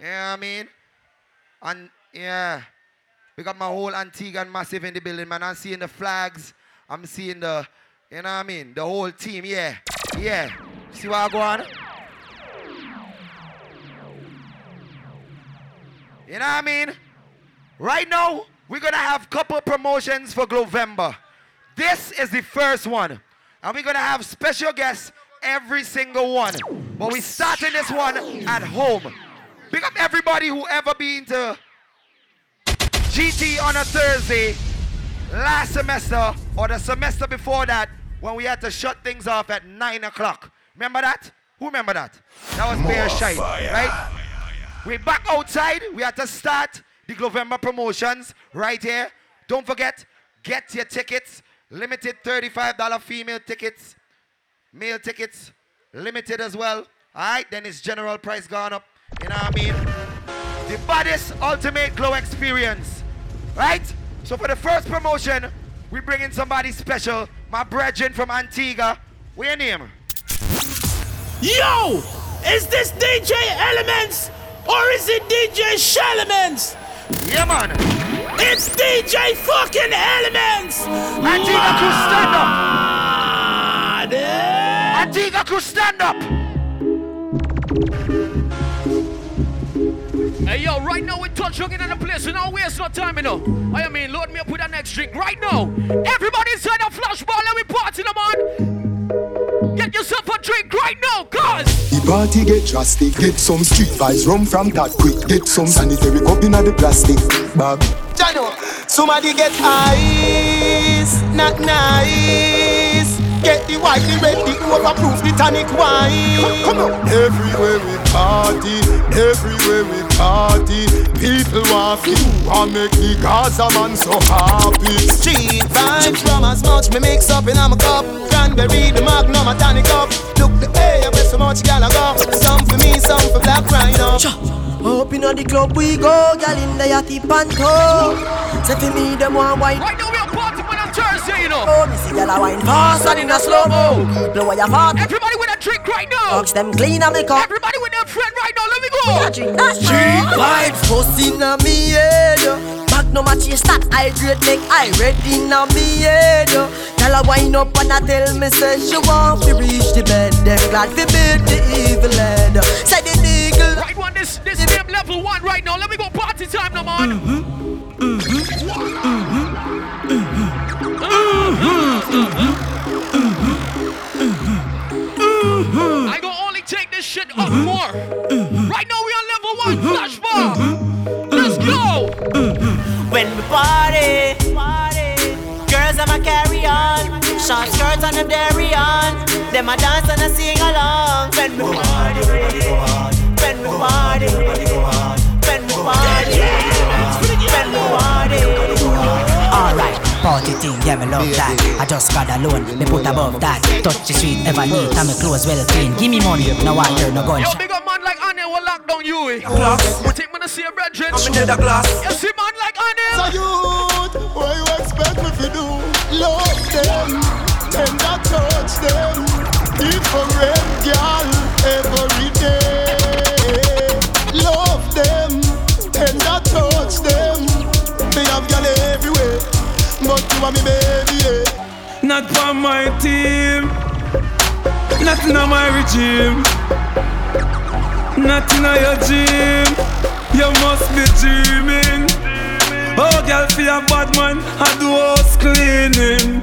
Yeah, I mean? And yeah. We got my whole Antigua Massive in the building, man. I'm seeing the flags. I'm seeing the, you know what I mean? The whole team, yeah. Yeah. See what I go on? You know what I mean? Right now, we're gonna have couple promotions for Glovember. This is the first one. And we're gonna have special guests every single one. But we starting this one at home. Pick up everybody who ever been to GT on a Thursday last semester or the semester before that when we had to shut things off at 9 o'clock. Remember that? Who remember that? That was Bear Shite, right? We're back outside. We had to start the Glowember promotions right here. Don't forget, get your tickets. Limited $35 female tickets. Male tickets, limited as well. Alright, then it's general price gone up. You know what I mean? The baddest ultimate glow experience. Right? So for the first promotion, we bring in somebody special. My brethren from Antigua. What's your name? Yo! Is this DJ Elements or is it DJ Shelements? Yeah, man. It's DJ fucking Elements! Antigua crew, stand up! Antigua crew, stand up! Hey yo, right now we touch again in the place, so now waste no time, you know. I mean, load me up with that next drink right now. Everybody inside the flash ball, let we party them on. Get yourself a drink right now, cause The party get drastic. Get some street vibes, rum from that quick. Get some sanitary cup in the plastic bag. Jano, somebody get ice, not nice. Get the white, the red, the overproof, the tonic wine. Come on. Everywhere we party, everywhere we party. People want you and make the Gaza man so happy. Street vibes from as much me mix up in a cup. Cranberry, the magnum, a tonic up. Look the way I press so much gal I go. Some for me, some for black rhino. Up inna the club we go, gal in the yachty panto. Say to me them want wine. Thursday, you. Oh, me see gal a wine fast and in a slow mo. People where you fat, Everybody with a drink right now. box them clean and make up. Everybody with their friend right now, let me go. Drink that street vibes, bust inna me head. Magnum a chase that hydrate make I red inna me head. Gal a wine up and a tell me say she want to reach the bed. Then glad to beat the evil head. Say the eagle. Right one, this this damn level one right now. Let me go party time, no man. Mm-hmm. I go only take this shit up more. Right now we on level one, flash bar. Let's go. When we party, girls them a carry on, short skirts and them dairy on. Them a dance and a sing along. When we party, when we party, when we party, when we party. Alright, party thing, yeah, me love that. I just got alone, me put above that. Touch the street, ever neat, and me clothes well clean. Give me money, no water, no Yo, gunshot. big up man like Annie will lock down you. eh. We take man to see a brethren. I'm in the glass. You see man like So Annie. youth, what you expect me to do? Love them, tender touch them. Different girl every day. Love them, tender touch them. Me have girl everywhere, but you are me baby. Yeah. Not for my team, not in my regime, not in your gym. You must be dreaming. Oh, girl, feel a bad man, I do house cleaning.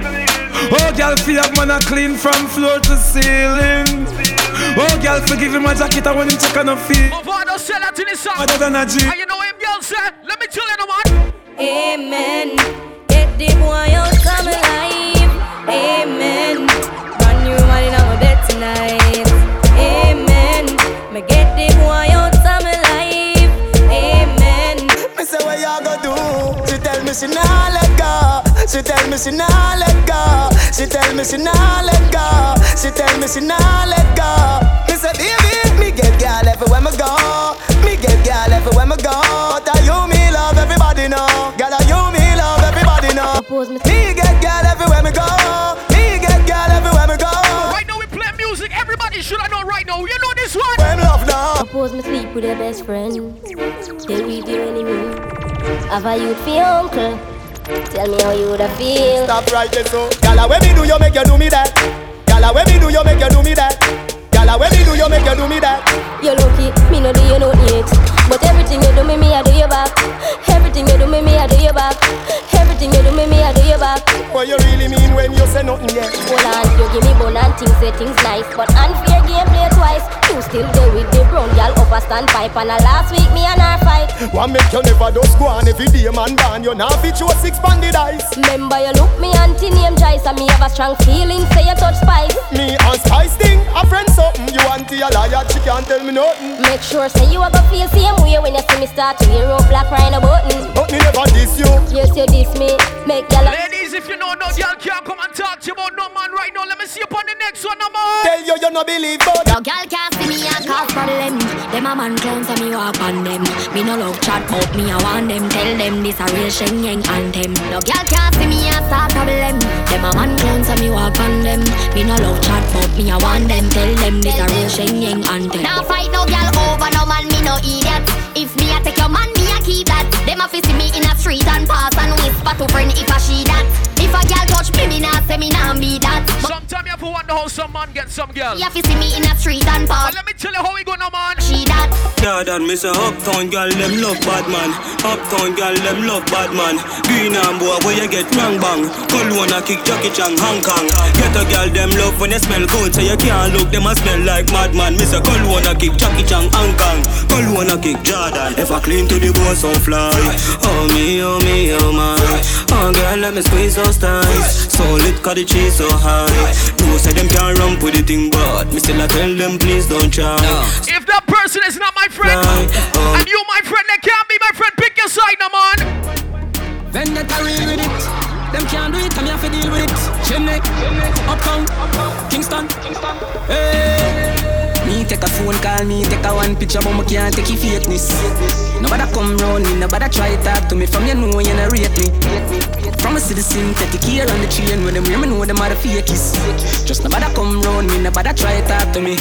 Oh, girl, feel a man, I clean from floor to ceiling. Oh, girl, forgive him my jacket, I want him check on the feet. Movado sell that to the song. Other than a G. And you know him, girl, say, let me tell you, no man. Amen. The boy out of my life. Amen. Brand new man in my bed tonight. Amen. Me get the boy out of my life. Amen. Me say what you gonna do? She tell me she nah let go. She tell me she nah let go. She tell me she nah let go. She tell me she nah let go. Me say baby, me get girl everywhere me go. Me get girl everywhere me go. But are you me love everybody know? Girl, Propose me. Me get girl everywhere me go. Me get girl everywhere me go. Right now we play music. Everybody should I know right now. You know this one. When love gone. Suppose me sleep with your best friend. They with your enemy. Have a youth for your uncle. Tell me how you woulda feel. Stop right there, so. Gala, when me do you make you do me that? Gala, when me do you make you do me that? Gala, when me do you make you do me that? You're lucky, me no do you no yet. But everything you do me, me I do you back. Everything you do me, me I do you back. Everything you do me, me I do you back. What you really mean when you say nothing yet? Hold on, you give me bone and things say things nice, but unfair game play twice. You still there with the brown girl up a standpipe, and a last week me and her fight. One make you never go on every day, man, ban you now fit you six banded eyes. Remember you look me auntie name Joyce, and me have a strong feeling say you touch spice. Me and Spice thing, a friend something. You auntie a liar, she can't tell me nothing. Make sure say you a go feel same way when you see me start to hear up black rhino button. But me never diss you. Yes, you diss me, make y'all. Ladies, if you know no girl can't come and talk to you about no man right now, let me see you on the next one, no more. Tell you you no believe, but No girl can't Them a man clowns and me walk on them. Me no love chat but me I want them. Tell them this a real Shenyeng anthem. No girl can't see me and start problem. Them a man clowns and me walk on them. Me no love chat but me I want them. Tell them this a real Shenyeng anthem. Now fight no girl over no man me no idiot. If me a take your man me a keep that. Them a fi see me in a street and pass and whisper to friend if a she that. If a girl touch me me nah say me nah be that. Sometime you have to wonder how some man get some girl. You have to see me in a street and pass. But let me tell you how we go now, man. She that. Yeah, that me say uptown girl them love bad man. Uptown girl them love bad man. Green and boy where you get wrong bang. Cold one a kick Jackie Chan Hong Kong. Get a girl them love when they smell good, so you can't look them a smell like madman. Me say cold one a kick Jackie Chan Hong Kong. Cold one a kick Jordan. If I clean to the bone so fly. Oh me, oh me, oh my. Oh girl let me squeeze those thighs. So lit 'cause the cheese so high. No say them can't run with the thing, but me still I tell them please don't try. If that person is not my friend, Oh. and you my friend, they can't be my friend, pick your side, no man. Vendetta real with it. Them can't do it, and me have to deal with it. Chimney, Uptown, Kingston, Hey. Take a phone call, me take a one picture, but me can't take your fakeness. Nobody come round me, nobody try talk to me. From you know you not rate me. From a citizen, take the care on the train when them hear me know them are the fakies. Just nobody come round me, nobody try talk to me.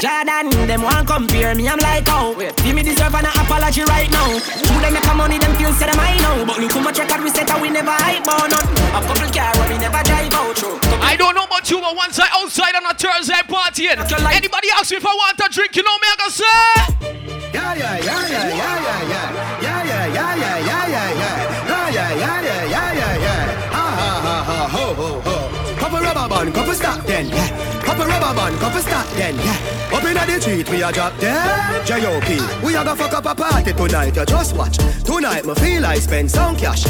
Jordan, them want compare me, I'm like, oh, feel me deserve an apology right now. Who them make a money, them feel say them I know. But look how much record we set and we never hype on none. A couple car we never drive out through. I don't know about you, but once I outside on a Thursday partying, anybody ask me if I want a drink, you know me, I can say. Yeah, yeah, yeah, yeah, yeah, yeah, yeah. Yeah, yeah, yeah, yeah, yeah, yeah, yeah. Yeah, yeah, yeah, yeah, yeah, yeah, yeah. Ha, ha, ha, ha, ho, ho, ho. Couple rubber band, couple stop then, yeah. Couple rubber band, couple stop then, yeah. Up inna the street, we a drop dead. J.O.P. We a go fuck up a party tonight, you just watch. Tonight, me feel I spend some cash.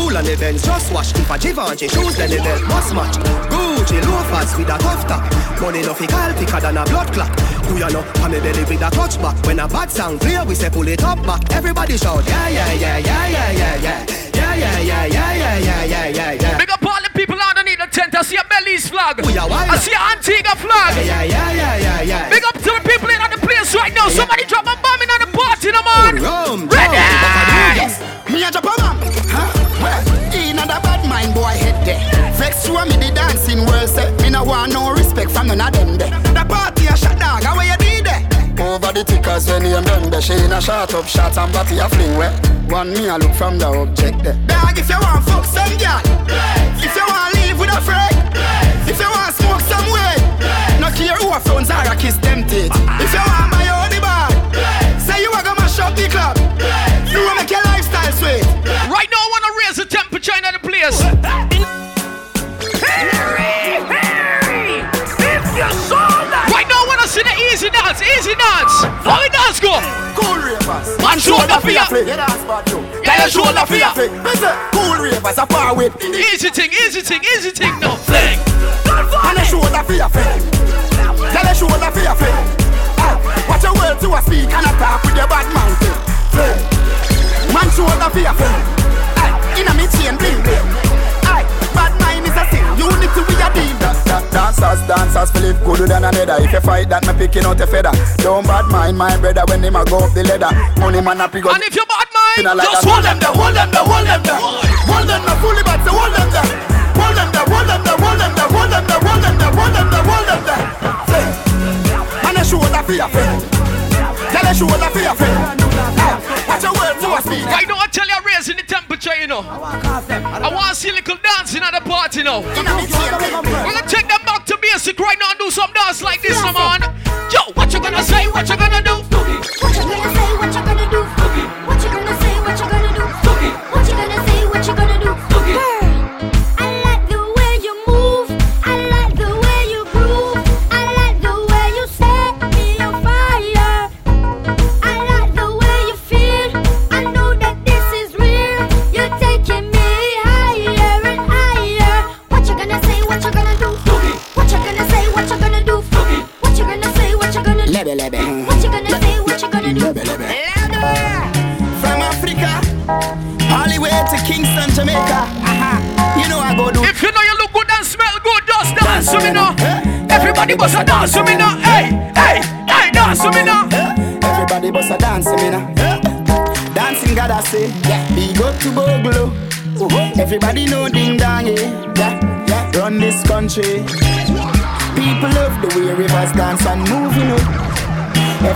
Cool on the Benz, just wash. If a Givenchy shoes, then the belt must match. Gucci loafers with a tough top. Money no fi call thicker than a blood clot. Who you know? On me belly with a touch back. When a bad sound clear, we say pull it up back. Everybody shout, yeah, yeah, yeah, yeah, yeah, yeah, yeah. Yeah, yeah, yeah, yeah, yeah, yeah, yeah, yeah, yeah. Big up all the people underneath the tent. I see a Belize flag. We are. I see an Antigua flag. Yeah, yeah, yeah, yeah, yeah. Big up to the people in the place right now. Somebody drop a bomb in on the party, no man. Rum, Ready? Yes, me a drop a bomb. Huh? Well, in a bad mind boy head there. Vex show me the dancing world say me no want no respect from none of them there. The party a shot dog, how you did there? Over the tickers when you done the She in a shot up shot and body a fling where One me a look from the object there Dog if you want fuck some girl If you want live with a friend If you want One shoulder for ya. flick. Yeah, that's bad you. Yeah, your shoulder for ya. flick. Cool ravers a far with. Easy thing, easy thing, easy thing. No fling. And a shoulder for your flick. Tell a shoulder for your flick. Ah, Watch your words to a speak and a talk with your bad man. Flick. Man shoulder for your flick. Dancers, dancers, Philip gooder than another. If you fight that, me picking out a feather. Don't bad mind my brother when him a go up the ladder. Money man a pick up. And if you bad mind, just hold them there, hold them there, hold them there, hold them there, fully back, so hold them there. Hold them there, hold them there, hold them there, hold them there, hold them there, hold them there, hold them there. And they show that fear, fear. Tell they show that fear, fear. Watch your words to a speak. I know I tell you, raising the temp culture, you know. I want, to see a little dancing at the party now. We're gonna take them back to basic right now and do some dance like this, come on. Yo, what you gonna say? What you gonna do?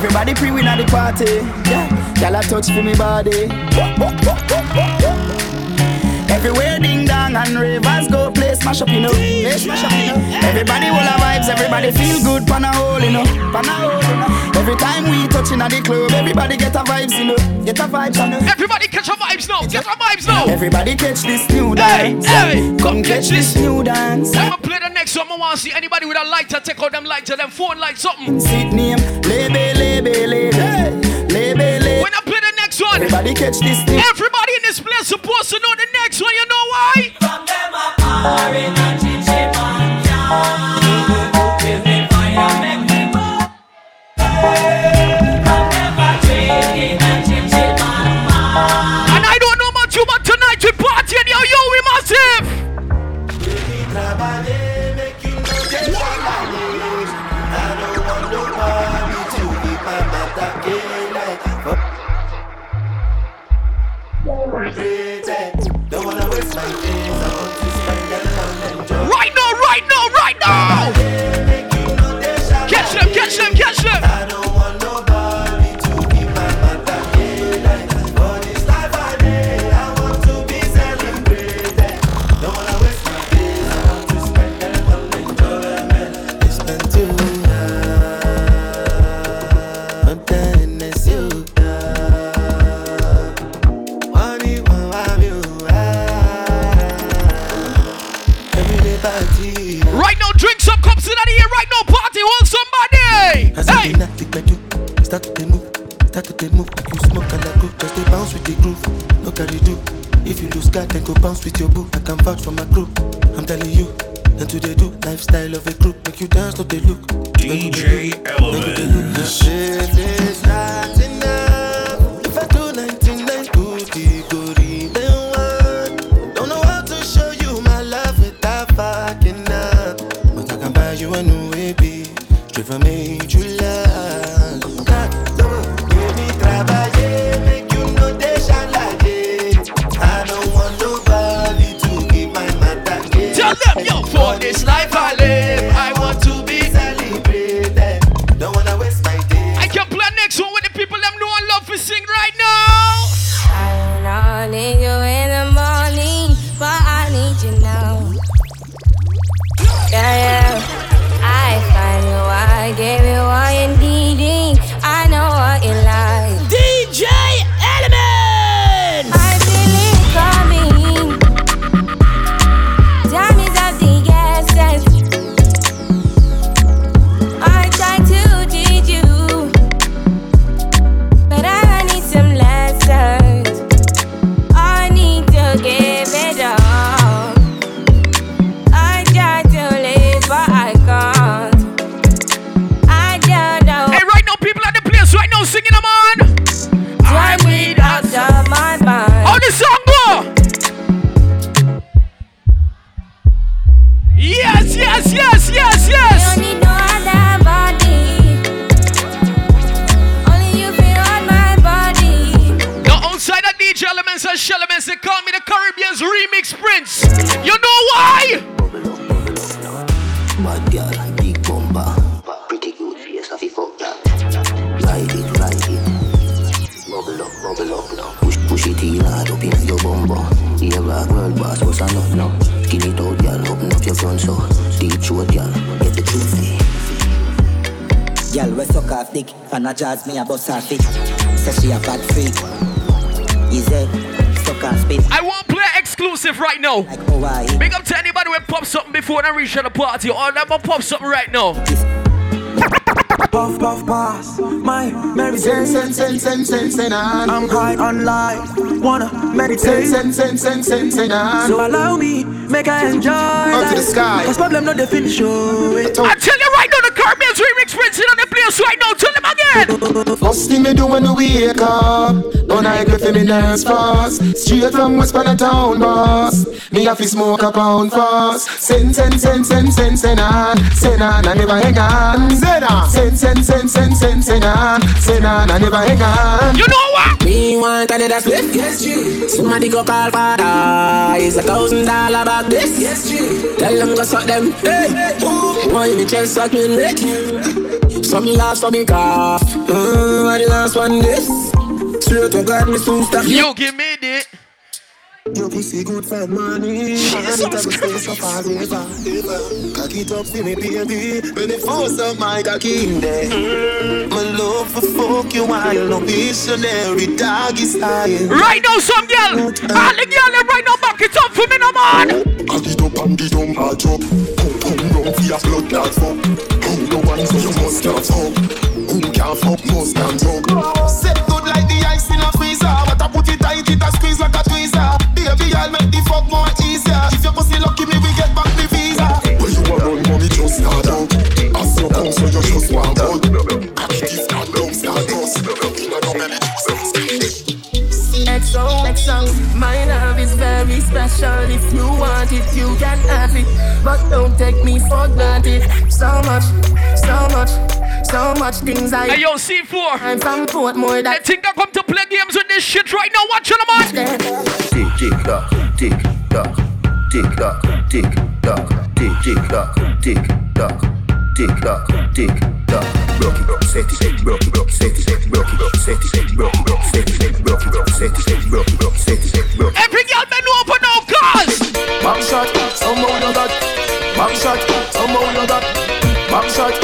Everybody pre win at the party. Yeah, y'all a touch for me body. Everywhere ding dong and ravers go play smash up, you know. Play smash up, you know. Everybody will have vibes, everybody feel good, pan a hole, you know. Pan a hole, you know. Every time we touching at the club, everybody get a vibes, you know. Get a vibes, you know. Everybody catch a vibes now, get a vibes now. Everybody catch this new dance. Hey, hey, come catch this new dance. I'ma play the next one, I wanna see anybody with a lighter, take out them lighter, them phone light something. Sydney. Everybody catch this thing. Everybody in this place supposed to know the You know why? Bad girl, big bomber, Pretty good face, I fuck that. Ride it, ride it. Bubble up, bubble up now. Push, push it in hard up in your bumper. Yeah, black world boss, what's a nut now? Skin it out, girl, open up your front so. Deep throat, girl, get the juicy. Girl, we suck off dick, and I jazz me a bust her feet. Say she a bad freak. Easy, it? Suck off spit. I want play exclusive right now. Like Hawaii. Big up to anybody who pop something before they reach the party, or never pop something right now. Puff, puff, pass. My Mary Send, send, send, send, send, send on. I'm high on life. Wanna meditate. Send, send, send, send, send on. So allow me, make I enjoy. Up to the sky. Cause problem not the finish show. I tell you right now, the Carmel's remix prince on the place right now. Tell them again. First thing me do when we wake up Don't I get me nerves fast Straight from West Town, boss Me have to smoke a pound fast Send, send, send, send, send, send on Send on, I never hang on Send on Send, send, send, send, send, send on Send on, I never hang on You know what? Me want another split. Yes, G. Somebody go call father. It's a thousand dollar back this. Yes, G. Tell them go suck them. Hey, ooh. Why me chest suck me lick? Some laugh, some me cough. Mm, I the last one this. Straight to God, me soon stop. You give me the. Your pussy good for money Jesus And it stay so forever Cock it up for me baby When it force up my cocky in there My love for fuck you while no missionary doggy style Right now, some girl. All the girl, right now, back it up for me, no man. Cock it up and it on hard drop Pum pum round for your blood fuck Who no one so you must can't fuck Who can't fuck must can't talk Set good like the ice in a freezer. But I put it tight it a squeeze like a tweezer. Baby I'll make the fuck more easier. If your pussy lucky me we get back the visa. When you a run money just start out As you come so you just walk XOXO, my love is very special. If you want it, you can have it. But don't take me for granted. So much, so much, so much things I. Hey, yo, C4. I'm from Portmore They that think I come to play games with this shit right now. Watch it, man. Tick, tick, tock, tick, tock, tick, tock, tick, tock, tick, tick, tock, tick, tock, tick, tock, tick, Every girl bend over now, cause. back shot, somehow you got. Back shot, somehow you got. Back shot,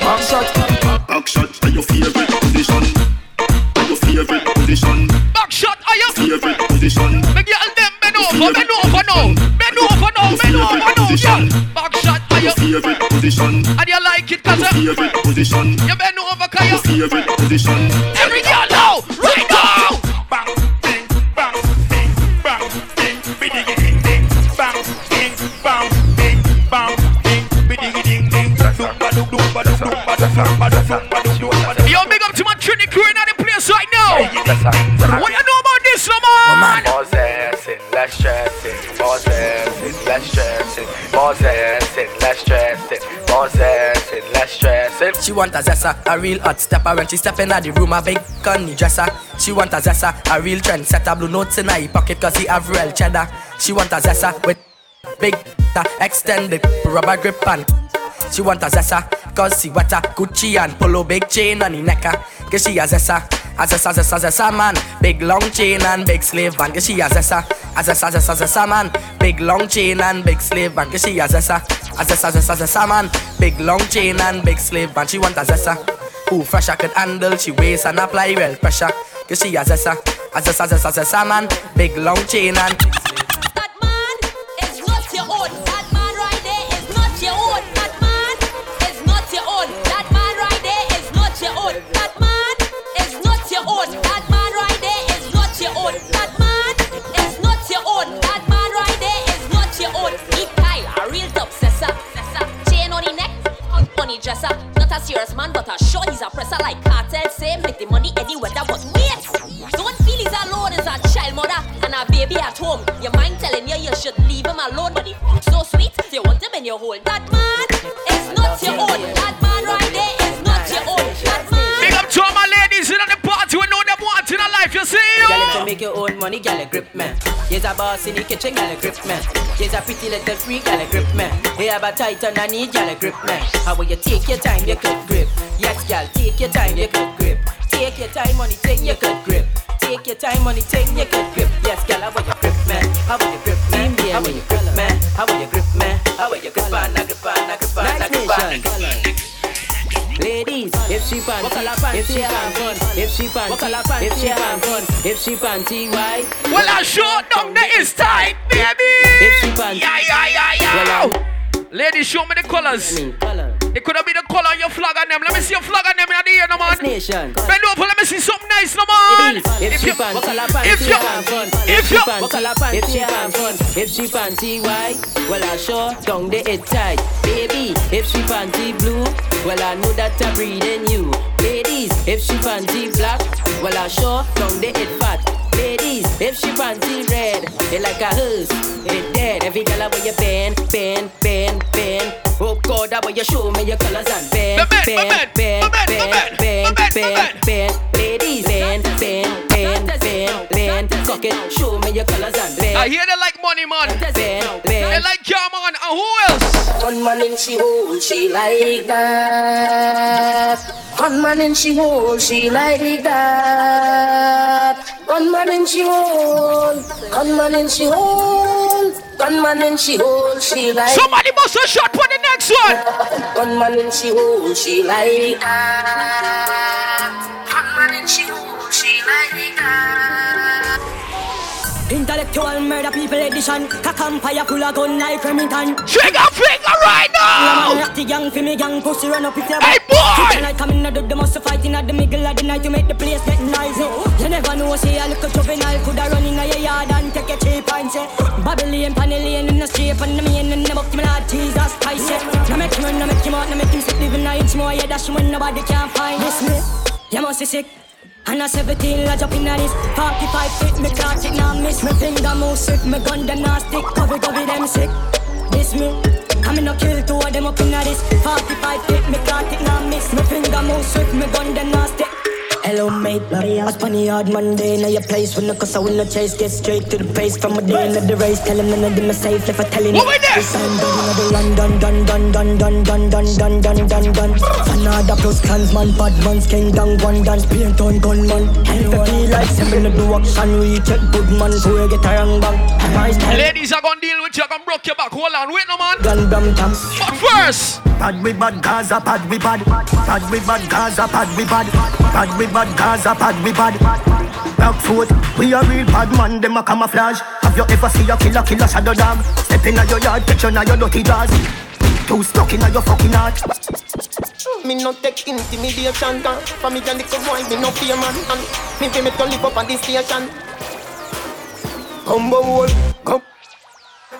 back shot. Back shot are your favorite position Are your favorite position Back shot, are you? Favorite position The girl them bend over, bend over now. Bend over now, bend over now. Yeah. Back shot, are you? Favorite position And you like it, cause uh, Favorite position you bend over, cause you. Favorite position Every girl now, right now. bang, ding, bang, ding, bang, ding, biddy ding ding, bang, ding, bang, ding, bang, ding, biddy ding ding. Yo, big up to my Trinity crew in the place right now. What you know about this, no man? Zesting, less stressing. More zesting, less stressing. More She want a zessa, a real hot stepper. When she step in the room, a big conny dresser. She want a zessa, a real trendsetter. Blue notes in her pocket cause he have real cheddar. She want a zessa with big uh, extended rubber grip and She want a zessa cause she wetter Gucci and polo big chain on the necker Cause she a zessa a zessa, zessa, zessa man. Big long chain and big slave band Cause she a zessa a zessa, zessa, zessa man. Big long chain and big slave band Cause she a zessa a zessa, zessa, zessa man. Big long chain and big slave band She want a zessa Who fresh I could handle She waist and apply real pressure. Cause she a zessa a zessa, zessa, zessa man. Big long chain and Not man, but a sure he's a presser like cartel. Say make the money anywhere that but wait. Don't feel he's alone as a child mother and a baby at home. Your mind telling you you should leave him alone, but he so sweet. You want him in your hole. That man make your own money, girl, grip me. Here's a boss in the kitchen, girl, grip me. Here's a pretty little freak, girl, grip me. They have a tight underneath, girl, grip me. How will you take your time, you could grip. Yes, girl, take your time, you could grip. Take your time, money, take your could grip. Take your time, money take you get grip. Yes, girl, how about your grip, man? How about your grip, man? How about your grip, man? How about your grip, man? How about your grip, man? Grip, man, grip, man, grip, man. Ladies, if she panty, if she panty, if she panty, if she panty, if she panty, why? Well, I short down the is tight, baby. If she panty, Yeah, yeah, yeah, yeah. well, Ladies, show me the colors. color. It could have been the color on your flag on them. Let me see your flag on them in the ear, no man. Nation. Bend over, let me see something nice, no man. If you, if you, if you, if she panty, if she panty white, well I sure down the head tight, baby. If she panty blue, well I know that I breathe in you. Ladies, if she panty black, well I sure down the head fat. Ladies, if she panty red, it like a hearse, it dead. Every girl where you bend, bend, bend, bend. Oh God, way you show me your colors and bend, bend, bend, bend, bend, bend, bend. Ladies, bend, bend, bend, bend, bend. Cock it, show me your colors and bend. I hear they like money, man. Bend, They like yeah, man. And who else? One man in she hole, she like that. One man in she hole, she like that. One man in she hole, one man in she hole, one man in she hole, she like. Somebody must have shot for the next one. One man in she hole, she like that. One man in she hole, she like that. Intellectual murder people edition. Cock empire full of gun like Remington. Trigger finger right now. Yeah, man, the gang for me gang pussy run up if you Hey, boy! Like coming out of the must fight in at the middle of the night to make the place get noisy. You never know, say a little juvenile coulda run in your yard and take a cheap and say Babylon, Panellian in the street and the main in the book, me lord Jesus Christ. Now make him run, now make him out, now make him sit living a inch more. Yeah, that's when nobody can find this me. You must be sick. And a 17, I jump in at this 45 feet, me it, now miss Me finger move swift, me gun them now stick. Cover, cover them sick. This me. I me no kill two of them up in at this 45 feet, me it, now miss Me finger move swift, me gun them now stick Hello mate, I spun the hard Monday in your place When the cause I win the chase, get straight to the pace From a day in the race, tell him none of them are safe If I tell him What we? This I'm done, the done, done, done, done, done, done, done, done, done, done, done Fanada plus clansman, bad man's king down one dance Paint on gunman If I feel like seven to do action We check good man, so we get a wrong bang Ladies are gonna deal with you. I'm gonna broke your back. Hold on, wait no man. gun bam tam But first, Bad we bad Gaza, bad we bad. Bad we bad Gaza, bad we bad. Bad we bad Gaza, bad we bad. Back foot, we a real bad man, them a camouflage. Have you ever see a killer, killer shadow dog? Step in your yard, catch you now your dirty jaws. Too stuck in your fucking heart. Me no take intimidation gun For me and the boy, me no fear man And me be me to live up on this station Combo wall, come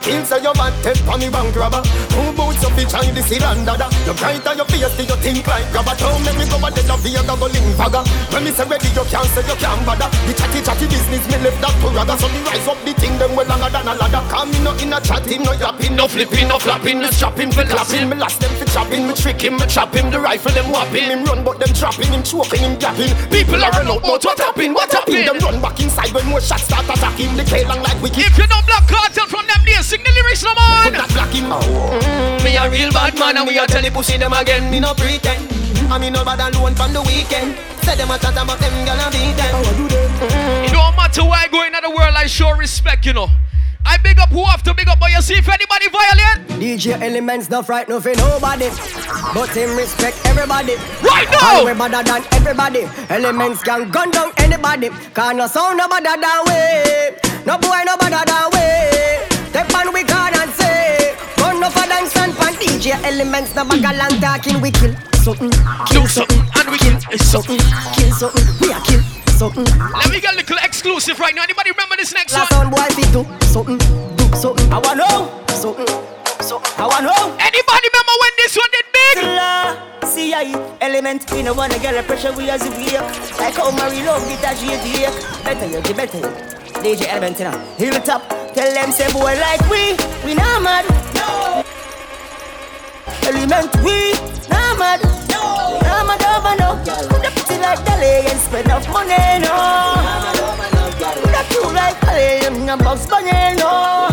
Kill say you bad on the bank robber. Who boots up the Chinese cylinder You bright on your face till you think like grabber? Don't make me go a dead of the go link fagger When me say ready you can't say you can't bother. The chatty chatty business me left that to rather So me rise up the thing them well longer than a ladder. Cause me no in a chatting, no yapping, no flipping, no flapping No strapping for clapping, me last them for chopping Me trick him, me trap him, the rifle them whopping. Him run but them trapping, him choking, him gapping. People are run out, but what happen, what happen? Them run back inside when more shots start attacking. The K long like wicked. If you don't block cartel from them days, sing the lyrics no man. Put that black him mm, Me a real bad man and we a tell the pussy them again Me no pretend I me no bad alone from the weekend Say them a chat about them gonna beat them How I do them It don't matter where I go in the world, I show respect, you know. I big up who have to big up, but you see if anybody violate. DJ Elements not right no for nobody, but him respect everybody. Right now! And we better than everybody. Elements can gun down anybody. Can no sound no better than we. No boy no better than we. Take man we can and say. Run no for dance and pan. DJ Elements no bag a long talking we kill something, kill something, and we kill something, kill something. We a kill something. Let me get a little exclusive right now. Anybody remember this next Last one? sound boy fi do something, do something. I want know something, something. I want know. Anybody remember when this one did big? See I element We no wanna get a pressure we as a weak Like how Marie love get a shady Better you, you better you DJ element you know. Hilltop Tell them say boy like we We not mad. No. Element we not mad. No. Not mad over no. Put up pretty like Dolly And spend enough money no? Put up you like Dolly And Bugs Bunny no?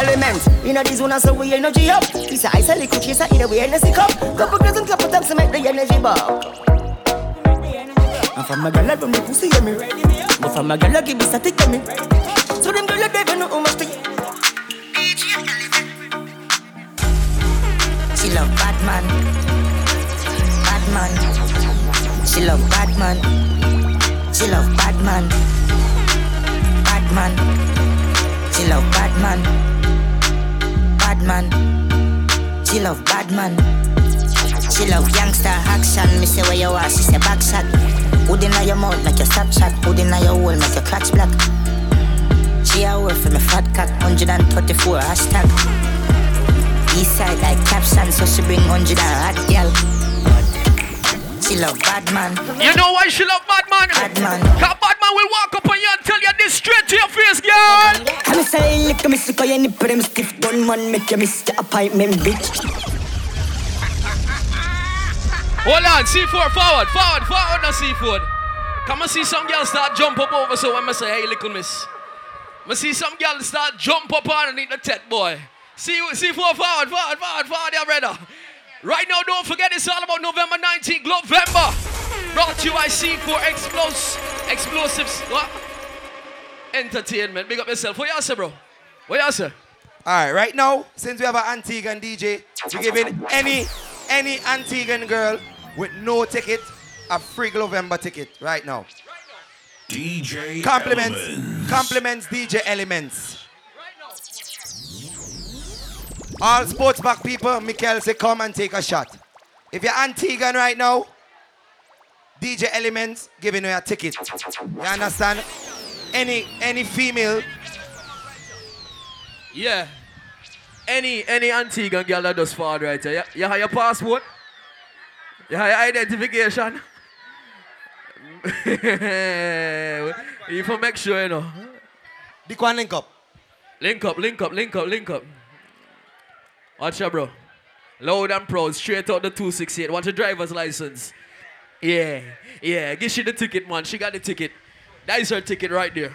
Element, you know this one so we energy up. This ice a liquid chaser in a way energy cup. Couple girls and couple times to make the energy ball. And from my girl, run the pussy, yeah, me ready. But from my girl, give me static, yeah, me. So them girl, they know how much to She love bad man. Bad man. She love bad man. She love bad man. Bad man. She love bad man. Bad man. She love bad man. She love youngster action. Me say where you are, she say back shot. Hood inna your mouth like your Snapchat. Hood inna your hole make your clutch black. She a work for me fat cock. 134 hashtag. East side like caption, so she bring 100 and hot girl. She love bad man. You know why she love bad man? Bad man. Cause bad man will walk up on you and tell you this straight to your face, girl. I'm say lick me sick of your nipple them stiff gun man make you miss your appointment bitch. Hold on, C4 forward, forward, forward, no C4. Come and see some girls start jump up over so when I say, hey, little miss. I see some girls start jump up underneath the tet boy. See, C4 forward, forward, forward, forward, yeah, brother. Right now, don't forget it's all about November 19th, November. Brought to you by C4 Explos Explosives. What? Entertainment. Big up yourself. What you say, bro? What you say? All right, right now, since we have an Antiguan DJ, we're giving any any Antiguan girl with no ticket a free November ticket right now. DJ Compliments, Elements. compliments DJ Elements. All sports back people, Mikel say come and take a shot. If you're Antiguan right now, DJ Elements giving you a ticket. You understand? Any any female Yeah. Any any Antiguan girl that does forward right here. You, you have your passport? You have your identification? you for make sure you know. The one link up. Link up, link up, link up, link up. Watch out, bro. Loud and proud, straight out the 268. Want your driver's license? Yeah, yeah. Give she the ticket, man. She got the ticket. That is her ticket right there.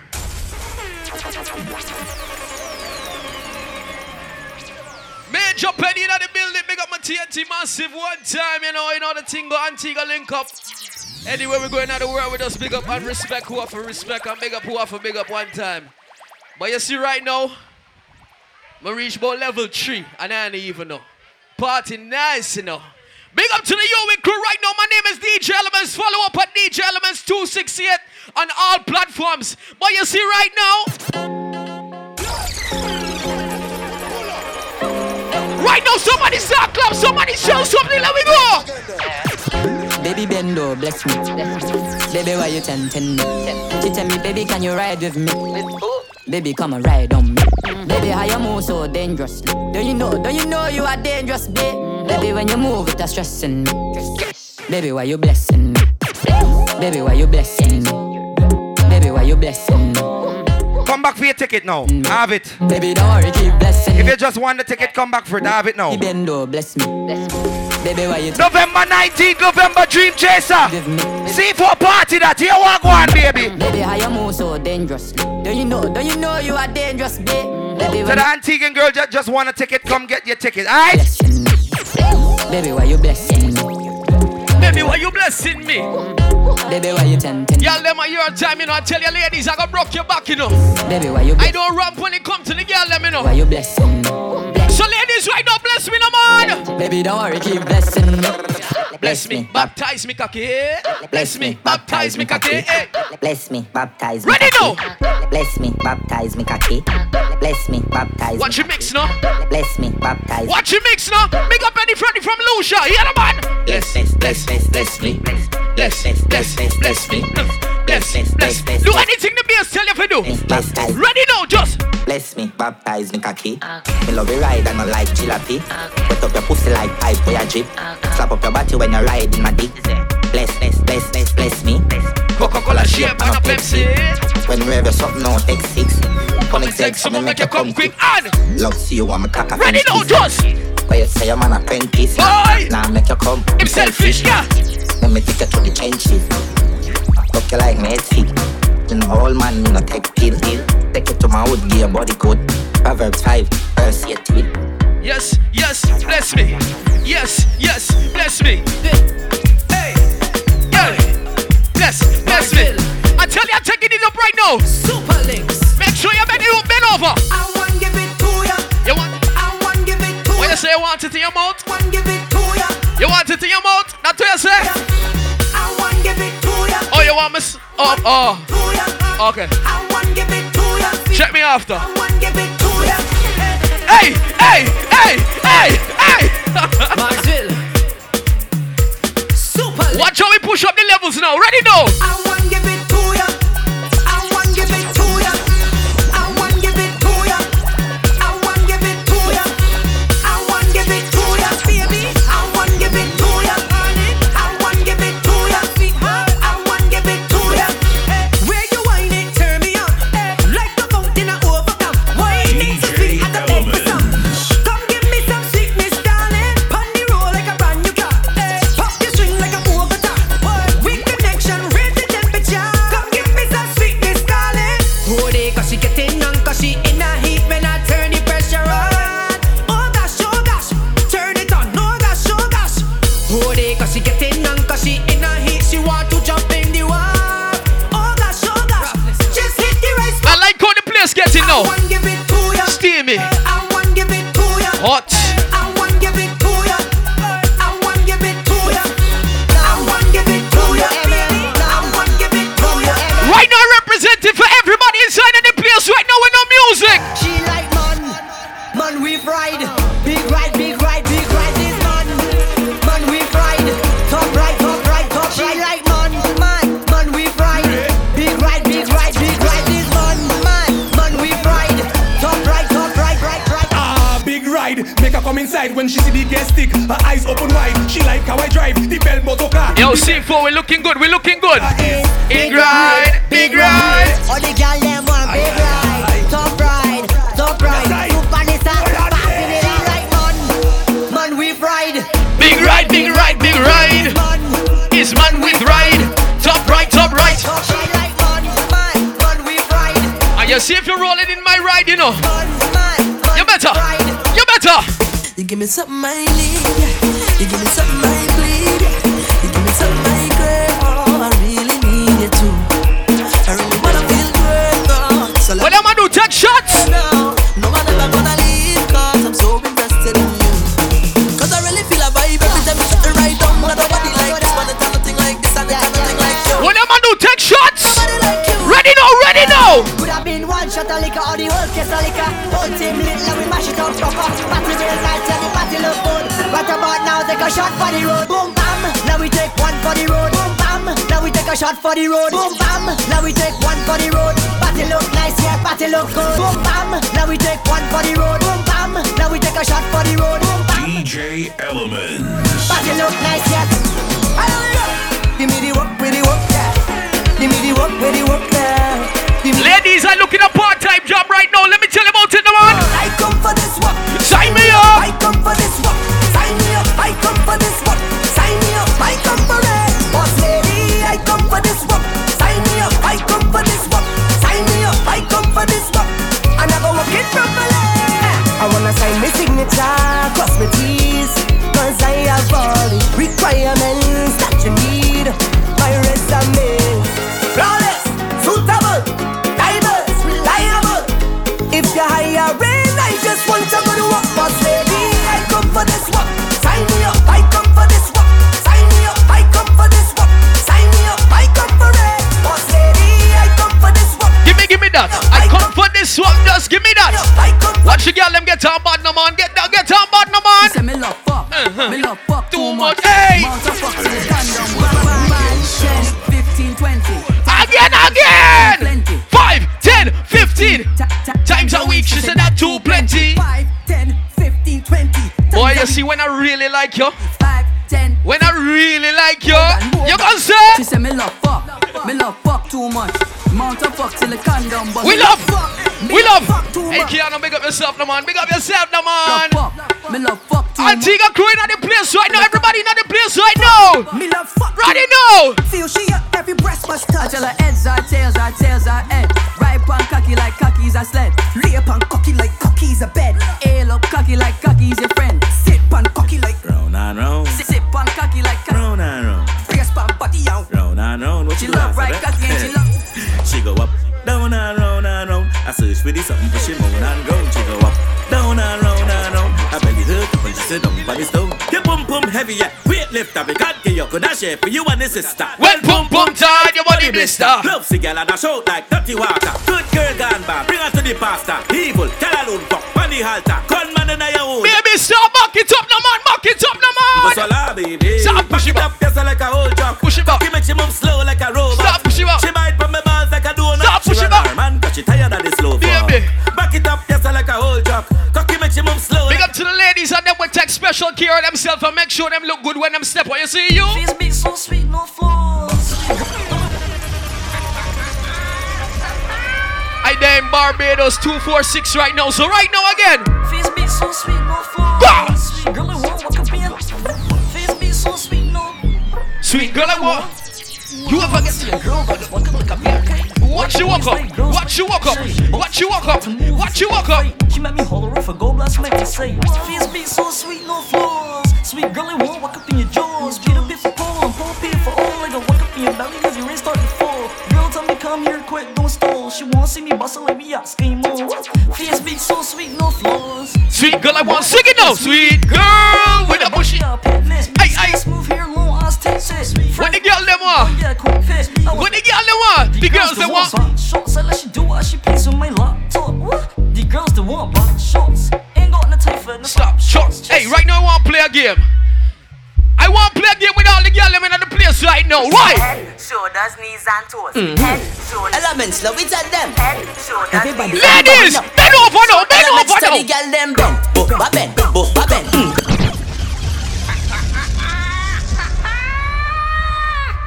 Penny in the building. Big up my TNT massive one time. You know, you know the thing go Antigua link up. Anywhere we going out the world, we just big up and respect who are for respect and big up who are for big up one time. But you see right now, I reach about level three and I don't even know. Party nice, you know. Big up to the Yo crew right now. My name is DJ Elements. Follow up at DJ Elements 268 on all platforms. But you see right now, right now, somebody start club, somebody show something. Let me go. Baby Bendo, bless me. Baby, why you tempting me? She tell me, baby, can you ride with me? Baby, come and ride on me. Baby, how you move so dangerously? Don't you know? Don't you know you are dangerous, babe? Baby, when you move, it's stressing me. Baby, why you blessing me? Baby, why you blessing me? Baby, why you blessing me? Come back for your ticket now. Mm. Have it. Baby, don't worry, keep blessing If you just want the ticket, come back for it. Have it now. Bendo, bless me. Baby, why you November 19th, November Dream Chaser. See for a party that you walk one, baby. Baby, how you move so dangerously? Don't you know? Don't you know you are dangerous, babe? Baby, So when the Antiguan girl just, just want a ticket, come get your ticket, alright? Baby, why you blessing me? Baby, why you blessing me? Baby, why you tempting me? Y'all, them are your time, you know. I tell you, ladies, I gonna broke your back, you know. Baby, why you I don't ramp when it come to the girl, let me know. Why you blessing me? So, ladies, right now, bless me, no man. Baby, don't worry, keep blessing me. Bless me, baptize me, cocky. Bless me, baptize me, cocky. eh. Bless me, baptize me. Ready now? Bless me, baptize me, cocky. Bless me, baptize Watch you mix, no? Bless me, baptize Watch you mix, no? Big up any friendly from Lucia. Hear the man? Bless, bless, bless, bless, bless me. Bless, bless, bless, bless me. Bless, bless, bless. Do anything the bass tell you to do. Ready now, just. Bless me, baptize me, cocky. Me love you ride and I like jalopy. Wet up your pussy like pipe for your jeep. Slap up your body when you ride in my dick. Bless, bless, bless, bless, bless me. Coca-Cola shape and a Pepsi. When we have your something on X6. Connect sex, so me make you come quick. And Love see you, I'm a cock ready now, just. Why you say your man a penkies? Boy! Now make you come. Him selfish, yeah. Let me take you to the trenches. Fuck you like me head feet. Old man, me no take pill. Take you to my wood, give your body code. Proverbs 5, verse 18. Yes, yes, bless me. Yes, yes, bless me. Hey, yeah. Yes, yes, me. I tell you, I'm taking it up right now. Super links. Make sure you bend it up, bend over. I want give it to ya. You want? I want give it to What you say? You want it in your mouth? I want give it to ya. You want it in your mouth? That's what you say. I want give it to ya. You want me? s- Oh, oh. Okay. I want give it to ya. Check me after. I want give it to ya. Hey, hey, hey, hey, hey. Watch how we push up the levels now. Ready now? Yo, C4, we're looking good. We're looking good. Big ride, big ride. All the girl them want big ride, top ride, top ride, super Nissa, passing it out like man, man we ride. Big ride, big ride, big ride. Is man with ride. Top right, top right. And you see if you're rolling in my ride, you know. You better. You better. You give me something I need. You give me something I bleed. You give me something Take shots. No, no one ever gonna leave. Cause I'm so invested in you. Cause I really feel a vibe every time you the right down. Got nobody like this one. It's nothing like this and it's nothing like you. What am I do? Take shots. Ready now, ready now. Could have been one shot of liquor or the whole case of liquor. Whole team lit like we mash it up, fuck up. Party real nice, yeah, the party look good. What about now? Take a shot for the road. Boom bam. Now we take one for the road. Boom bam. Now we take a shot for the road. Boom bam. Now we take one for the road. Party look nice, yeah, party look good. Boom bam. Now we take one for the road. Boom bam. Now we take a shot for the road. Boom bam. DJ Element. Party look nice, yeah. Give me the work, with the work, yeah. Give me the work, with the work, yeah. Give me Ladies are looking a part-time job right now. Let me tell you about it, the man. I come for this work. Sign me up. I come for this work. Sign me up. I come for this my cross my T's. Cause I have all the requirements that you need. My resume. Flawless, suitable, diverse, reliable. If you're hiring, I just want to go to work. Boss lady, I come for this work. Sign me up, I come for this work. Sign me up, I come for this work. Sign me up, I come for it. Boss lady, I come for this work. Give me, give me that. I come for this one. Just give me that. Watch the girl them get on bad no man. Get me love fuck Too much. Hey. Mount a fuck to the condom. One, one, one, 10, 15, 20. Again, again. Five, ten, fifteen. Times a week. She said that too plenty. 5, 10, 15, 20. Boy, you see when I really like you. 5, 10. When I really like you, you gonna say. She say me love fuck, me love fuck too much. Mount a fuck till the condom bust. We love, we love. Hey. Keanu, big up yourself, no man. Big up yourself, no man. Love fuck, me love fuck too much. Antigua crew in the place right now. Everybody in the place right now. Me love fuck. Ready now. Feel she up every breast must touch. I tell her heads are tails are tails are head. Right pan cocky like cocky's a sled. Lay pan cocky like cocky's a bed. Ale up cocky like cocky's your friend. Sit pan cocky like Round and round, sit, sit pan cocky like cocky. round and round, Brace pan body out. round and round. what She love right right? cocky and she love. She go up, down and round and round. I search for the something, but she moan and groan. She go up, sit down by the stone. Your pum pum heavy, yeah. Weight lifter, because you could dash it for you and the sister. When pum pum tight, your body blister. Love see girl and dash out like dirty water. Good girl gone bad, bring her to the pastor. Evil, tell alone fuck, on the halter. Gunman in your own. Baby, stop, back it up, no man, back it up, no man. I, baby. Stop, push it up, yes, like a whole truck. Push it back. She make she move slow like a robot. Stop, push it back. She bite from my balls like a donut. Stop, push it back. Man, cause she tired of the slow. Baby. Back it up, yes, like a whole truck. Cocky make she move slow. Big take special care of themselves and make sure them look good when them step on. You see you? So sweet, no flaws. I in Barbados 246 right now. So right now again. Face so sweet, no flaws. Sweet girl, I want what could be. Face so sweet, no. Sweet girl, I want. You ever get see a girl, but what could look up here? Watch you walk up. Watch you walk up. Watch you walk up. Watch you walk up. She make me holler off a gold blast, make me say, Face big, so sweet, no flaws. Sweet girl, I want walk up in your jaws. Beat a bit for pole, and pay for all. Like a walk up in your belly, cause your race start to fall. Girl, tell me come here quick, don't stall. She wanna see me bustle like me out, scream more. Face big, so sweet, no flaws. Sweet girl, I want sing it now. Sweet girl with a bushy. Hey, hey. What the girl them want? Yeah, quick fit. What the girl them want? The girls them want. box shots. I let she do what she please with my laptop. What? The girls that want box shots. Ain't got no time for no Stop. Shots. Hey, right now I want to play a game. I want to play a game with all the girls them in the place right now. Why? Head, Shoulders, knees, and toes. Mhm. Head, shoulders. Elements, love it at them. Head, shoulders, Everybody, Ladies, bend over now, bend Elements over to now. the girl them bend. Book ba bend, book ba bend.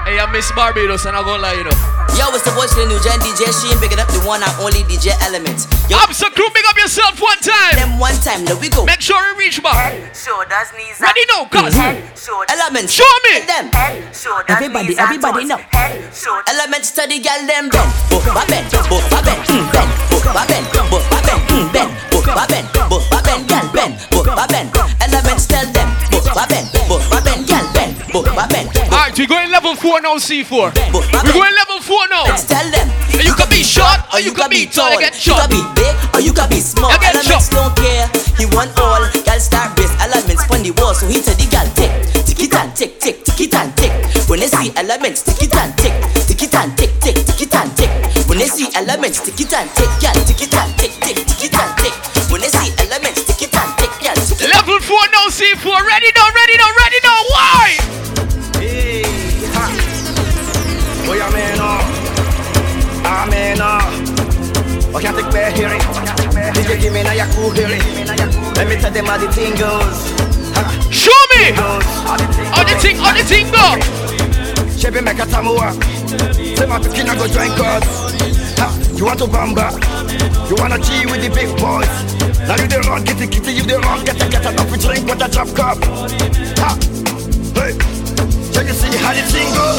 Hey, I miss Barbados and I'm gonna lie, you know. Yo, it's the voice of the new gen DJ Sheen, picking up the one and only DJ Elements. Yo, I'm so crew, big up yourself one time. Them one time, let we go. Make sure you reach back. Shoulders, knees, Ready now, cuz. Elements. Show me. Them. Shoulders, Everybody, knees, everybody toes. now. Elements to the girl them bend. Book ba bend, book ba bend, mm, bend. Book ba bend, book ba bend, mm, bend. Book ba bend, book ba bend, girl bend. Book ba bend. Elements tell them. Book ba bend, book we going level 4 now, C4. We're going level 4 now. Tell them. You can be short or you can be tall. You get You shot. can be big or you can be small. Elements don't care. He want all. Girl start brace elements on the wall. So he tell the girl tick, tick it and tick, tick, tick it and tick. When they see elements, tick it and tick, tick it and tick, tick, tick it and tick. When they see elements, tick it and tick, girl, tick it and tick, tick, tick it and tick. When they see elements, tick it and tick, it. Level 4 now, C4. Ready now, ready now, ready Oh, can't take back hearing. DJ, give me now your cool hearing. Let me tell them how the thing goes. Show me. How the thing, how the thing go? Chevy make a tamua. Say my picking I go join cause. You want to bamba? You wanna G with the big boys? Now you the wrong, kitty kitty, you the wrong, get a get enough to drink with a drop cup. Ha. Hey. So you see how the thing goes?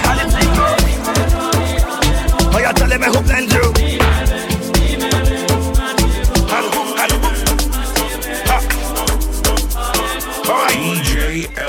How the thing goes? Oh, you tell me who blend you?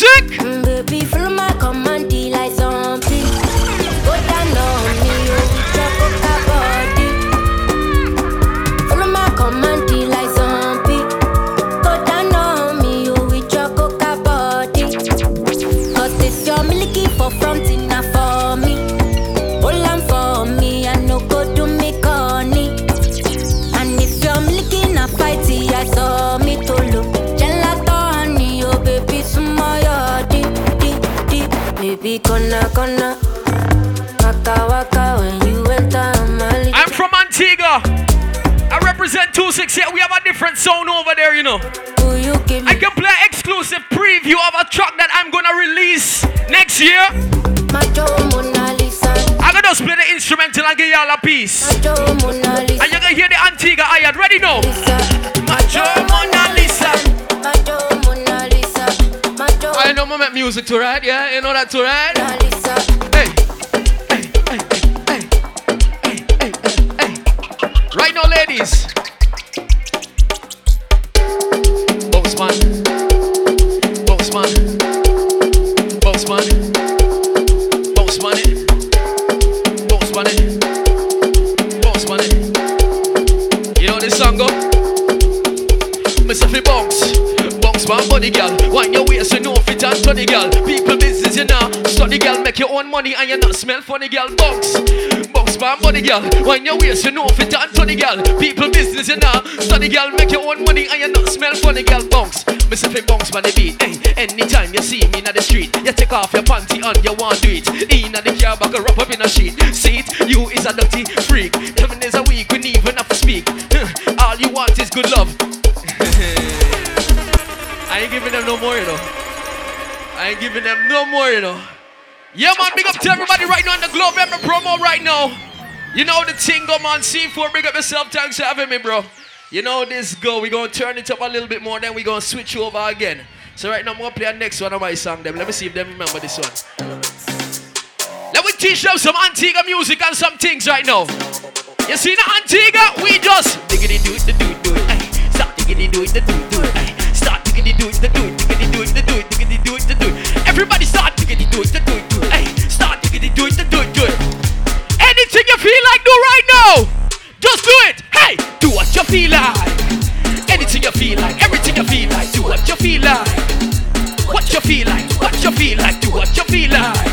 music? Represent 268. We have a different sound over there, you know. You I can play exclusive preview of a track that I'm gonna release next year. I'm gonna just play the instrumental and give y'all a piece. And you're gonna hear the Antigua Ayat. Ready now? I know I make music too, right? Yeah, you know that too, right? Hey. Hey, body, girl. Wind your waist, you know fit and funny, girl. People business, you know. Study, girl, make your own money and you not smell funny, girl. Bounce, bounce my body, girl. Wind your waist, you know fit and funny, girl. People business, you know. Study, girl, make your own money and you not smell funny, girl. Bounce, Mr. Fi bounce man the beat. Hey, anytime you see me in the street, you take off your panty and you want do it. In the car, back a wrap up in a sheet. See it, you is a dirty freak. Seven days a week, we need even have to speak. All you want is good love. I ain't giving them no more, you know. I ain't giving them no more, you know. Yeah, man, big up to everybody right now in the Globe Member promo right now. You know the thing go, man. C4, big up yourself. Thanks for having me, bro. You know this go. we going to turn it up a little bit more, then we going to switch over again. So right now, I'm going to play the next one of my song. Them. Let me see if they remember this one. Let me teach them some Antigua music and some things right now. You see the Antigua? We just diggity do it, the do it, do it. Stop diggity do it, the do it, do it. Start diggity do it, the do it, diggity do right now, just do it. Hey, do what you feel like. Anything you feel like, everything you feel like, do what you feel like. What you feel like, what you feel like, do what you feel like.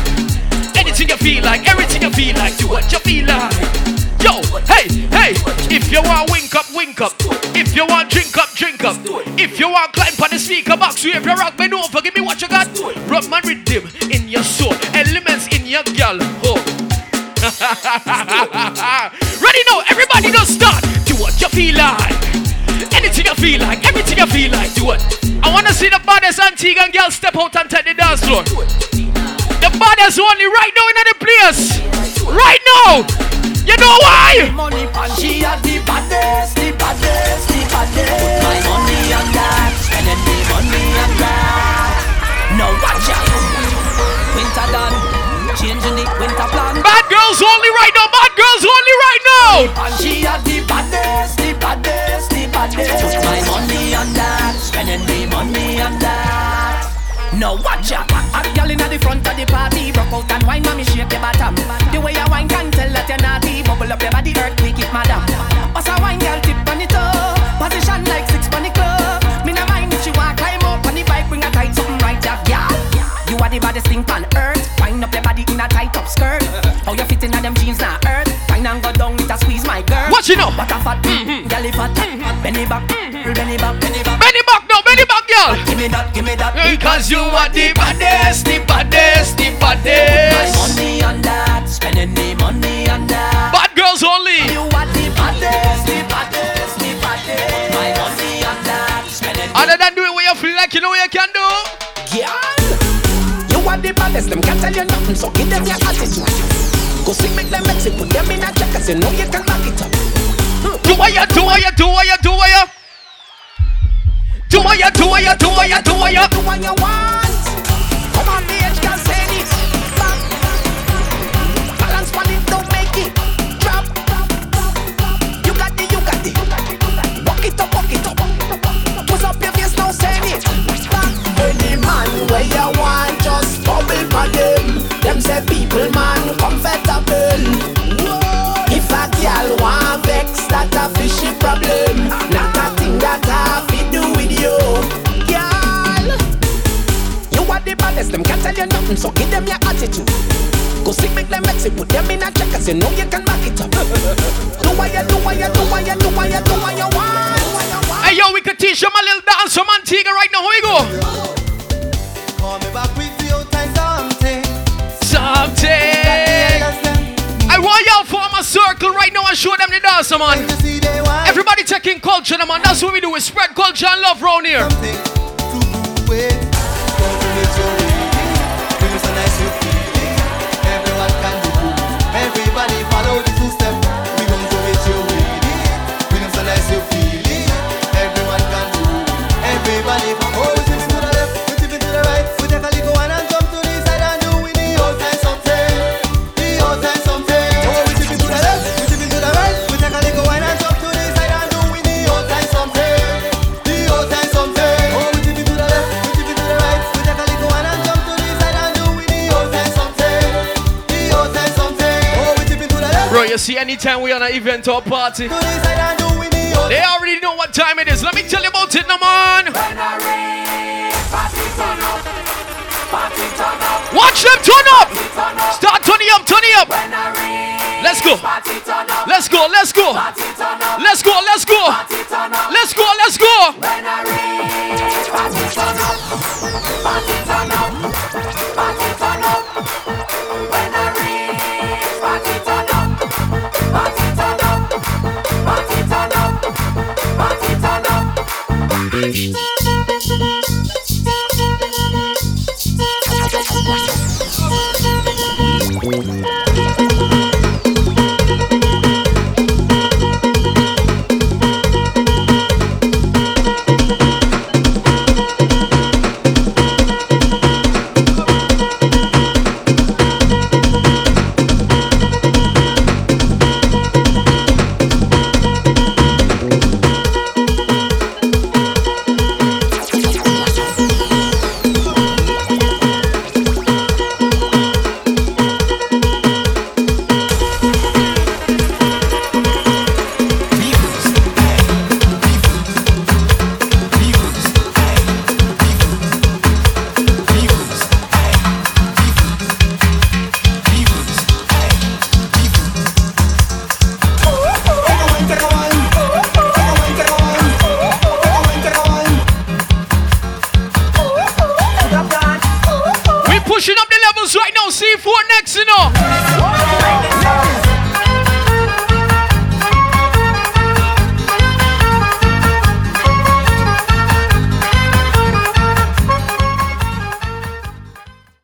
Anything you feel like, everything you feel like, do what you feel like. Yo, hey, hey, if you want wink up, wink up. If you want drink up, drink up. If you want climb on the speaker box, wave your rock, bend over, give me what you got. Rub my rhythm in your soul, elements in your gal. Oh. Ready now, everybody don't start. Do what you feel like. Anything you feel like, everything you feel like, do it. I wanna see the baddest Antiguan girl step out and take the dance floor. The baddest only right now in the place. Right now. You know why? Money pan she a the baddest, the baddest, the baddest. The winter plan. Bad girls only right now. Bad girls only right now. And she a the baddest, the baddest, the baddest. My money on that, spending the money on that. Now watch out. A girl inna the front of the party, rock out and wine, mommy shake your bottom. The way mm-hmm. fat, mm-hmm. Back, mm-hmm. Back, Benny back. Benny back now, Benny back, girl. Give me that, give me that. Because you are the baddest, the baddest, the baddest. money on that, spending the money on that. Bad girls only. You are the baddest, the baddest, the baddest. My money on that, spending. Other than do it where you feel like you know what you can do. Girl, you are the baddest. Them can't tell you nothing, so give them your attitude. Go see, make them it, put them in a check, 'cause you know you can back it up. Do what you do, what you do, what you do, what you. Do do, do, do. Do want. Come on, bitch, can say it. Back. Balance on it, don't make. You got it. Back. Man where you want, just bubble for them. Them say people man comfortable. Problem. Not a thing that I fi do with you, girl. You are the baddest, them can't tell you nothing, so give them your attitude. Go sick, make them vex it, put them in a check, 'cause you know you can back it up. do what you do, what you do, what you do, what you do, what you want. Hey yo, we could teach them a little dance from Antigua right now. Here we go. Call me back with you, time something. Something. I want y'all form a circle right now and show them the dance, man. Everybody taking culture, man. That's what we do. We spread culture and love around here. See, anytime we on an event or party, they already know what time it is. Let me tell you about it, no man. Watch them turn up. Start turning up, turning up. Let's go. Let's go, let's go. Let's go, let's go. Let's go, let's go. We pushing